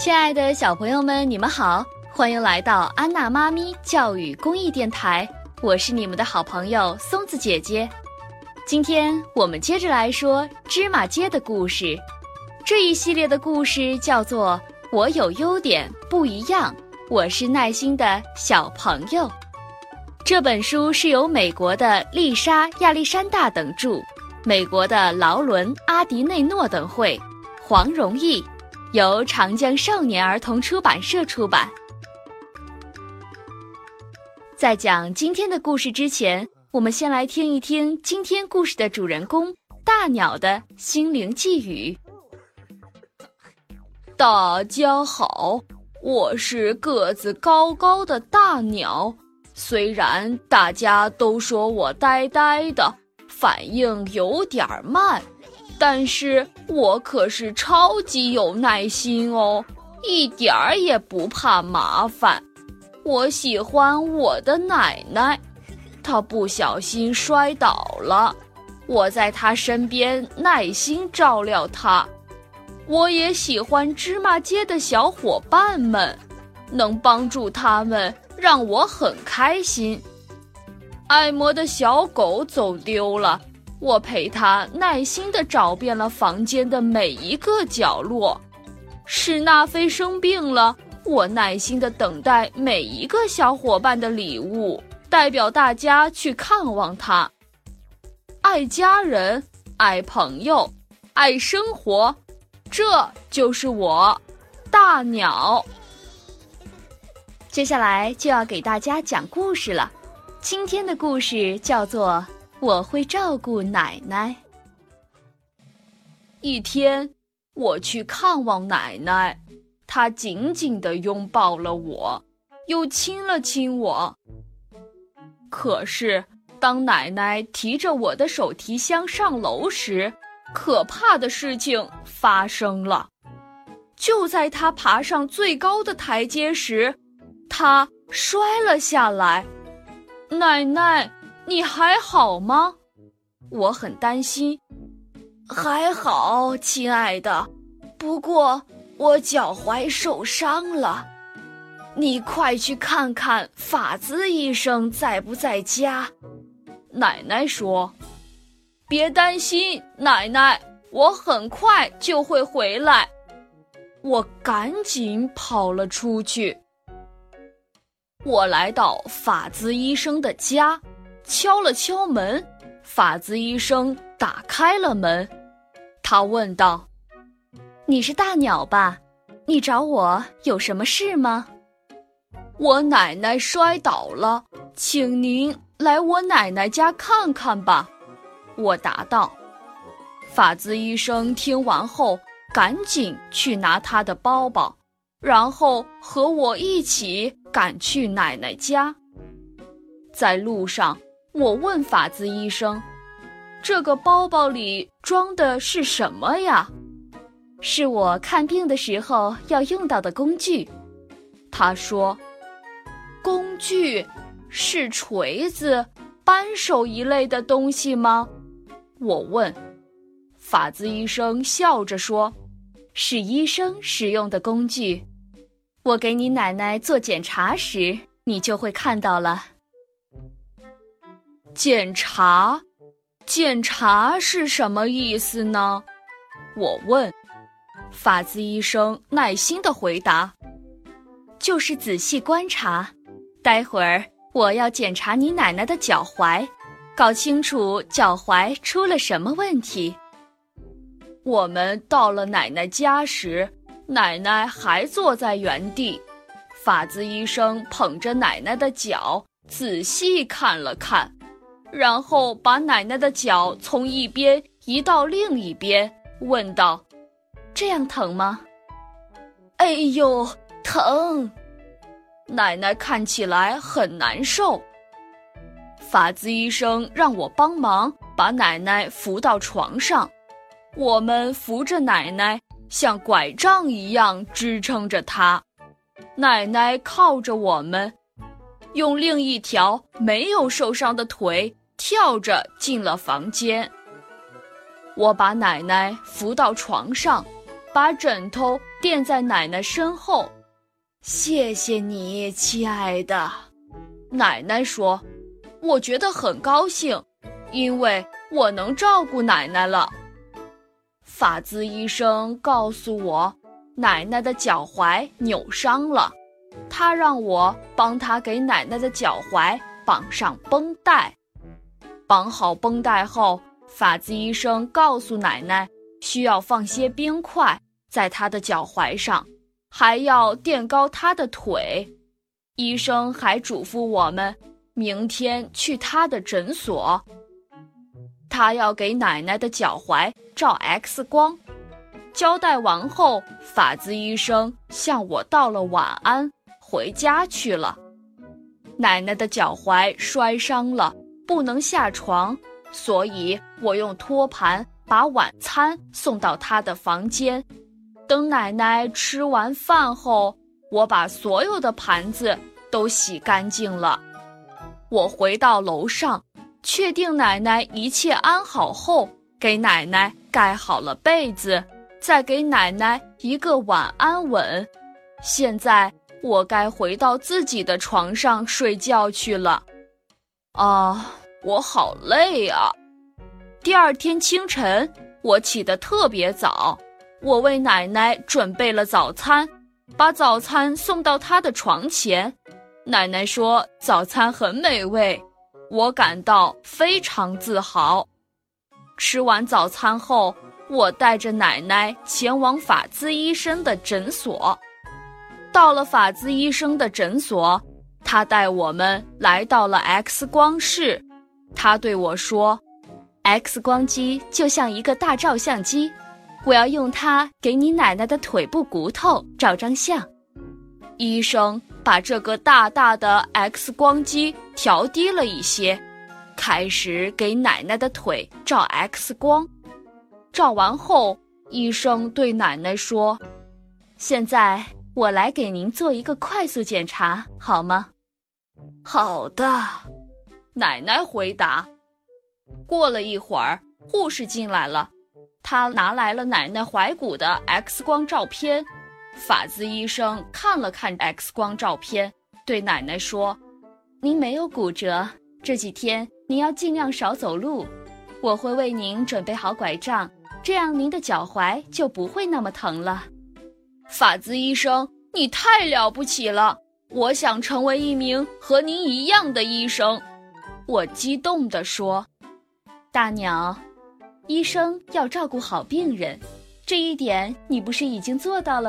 亲爱的小朋友们，你们好，欢迎来到安娜妈咪教育公益电台，我是你们的好朋友松子姐姐。今天我们接着来说芝麻街的故事，这一系列的故事叫做《我有优点不一样》，我是耐心的小朋友。这本书是由美国的丽莎·亚历山大等著，美国的劳伦·阿迪内诺等绘，黄荣毅。由长江少年儿童出版社出版。在讲今天的故事之前，我们先来听一听今天故事的主人公大鸟的心灵寄语。大家好，我是个子高高的大鸟，虽然大家都说我呆呆的，反应有点慢。但是我可是超级有耐心哦，一点儿也不怕麻烦。我喜欢我的奶奶，她不小心摔倒了，我在她身边耐心照料她。我也喜欢芝麻街的小伙伴们，能帮助他们让我很开心。爱摩的小狗走丢了。我陪他耐心地找遍了房间的每一个角落。史纳菲生病了，我耐心地等待每一个小伙伴的礼物，代表大家去看望他。爱家人，爱朋友，爱生活，这就是我，大鸟。接下来就要给大家讲故事了。今天的故事叫做。我会照顾奶奶。一天，我去看望奶奶，她紧紧地拥抱了我，又亲了亲我。可是，当奶奶提着我的手提箱上楼时，可怕的事情发生了。就在她爬上最高的台阶时，她摔了下来。奶奶。你还好吗？我很担心。还好，亲爱的。不过我脚踝受伤了。你快去看看法兹医生在不在家。奶奶说：“别担心，奶奶，我很快就会回来。”我赶紧跑了出去。我来到法兹医生的家。敲了敲门，法兹医生打开了门。他问道：“你是大鸟吧？你找我有什么事吗？”我奶奶摔倒了，请您来我奶奶家看看吧。我答道。法兹医生听完后，赶紧去拿他的包包，然后和我一起赶去奶奶家。在路上。我问法兹医生：“这个包包里装的是什么呀？”“是我看病的时候要用到的工具。”他说。“工具是锤子、扳手一类的东西吗？”我问。法兹医生笑着说：“是医生使用的工具。我给你奶奶做检查时，你就会看到了。”检查，检查是什么意思呢？我问。法兹医生耐心的回答：“就是仔细观察。待会儿我要检查你奶奶的脚踝，搞清楚脚踝出了什么问题。”我们到了奶奶家时，奶奶还坐在原地。法兹医生捧着奶奶的脚，仔细看了看。然后把奶奶的脚从一边移到另一边，问道：“这样疼吗？”“哎呦，疼！”奶奶看起来很难受。法兹医生让我帮忙把奶奶扶到床上，我们扶着奶奶，像拐杖一样支撑着她。奶奶靠着我们，用另一条没有受伤的腿。跳着进了房间。我把奶奶扶到床上，把枕头垫在奶奶身后。谢谢你，亲爱的。奶奶说：“我觉得很高兴，因为我能照顾奶奶了。”法兹医生告诉我，奶奶的脚踝扭伤了，他让我帮他给奶奶的脚踝绑上绷带。绑好绷带后，法兹医生告诉奶奶，需要放些冰块在她的脚踝上。还要垫高他的腿，医生还嘱咐我们明天去他的诊所。他要给奶奶的脚踝照 X 光。交代完后，法兹医生向我道了晚安，回家去了。奶奶的脚踝摔伤了，不能下床，所以我用托盘把晚餐送到她的房间。等奶奶吃完饭后，我把所有的盘子都洗干净了。我回到楼上，确定奶奶一切安好后，给奶奶盖好了被子，再给奶奶一个晚安吻。现在我该回到自己的床上睡觉去了。啊，我好累啊！第二天清晨，我起得特别早。我为奶奶准备了早餐，把早餐送到她的床前。奶奶说早餐很美味，我感到非常自豪。吃完早餐后，我带着奶奶前往法兹医生的诊所。到了法兹医生的诊所，他带我们来到了 X 光室。他对我说：“X 光机就像一个大照相机。”我要用它给你奶奶的腿部骨头照张相。医生把这个大大的 X 光机调低了一些，开始给奶奶的腿照 X 光。照完后，医生对奶奶说：“现在我来给您做一个快速检查，好吗？”“好的。”奶奶回答。过了一会儿，护士进来了。她拿来了奶奶怀骨的 X 光照片，法兹医生看了看 X 光照片，对奶奶说：“您没有骨折，这几天您要尽量少走路。我会为您准备好拐杖，这样您的脚踝就不会那么疼了。”法兹医生，你太了不起了！我想成为一名和您一样的医生，我激动地说：“大鸟。”医生要照顾好病人，这一点你不是已经做到了吗？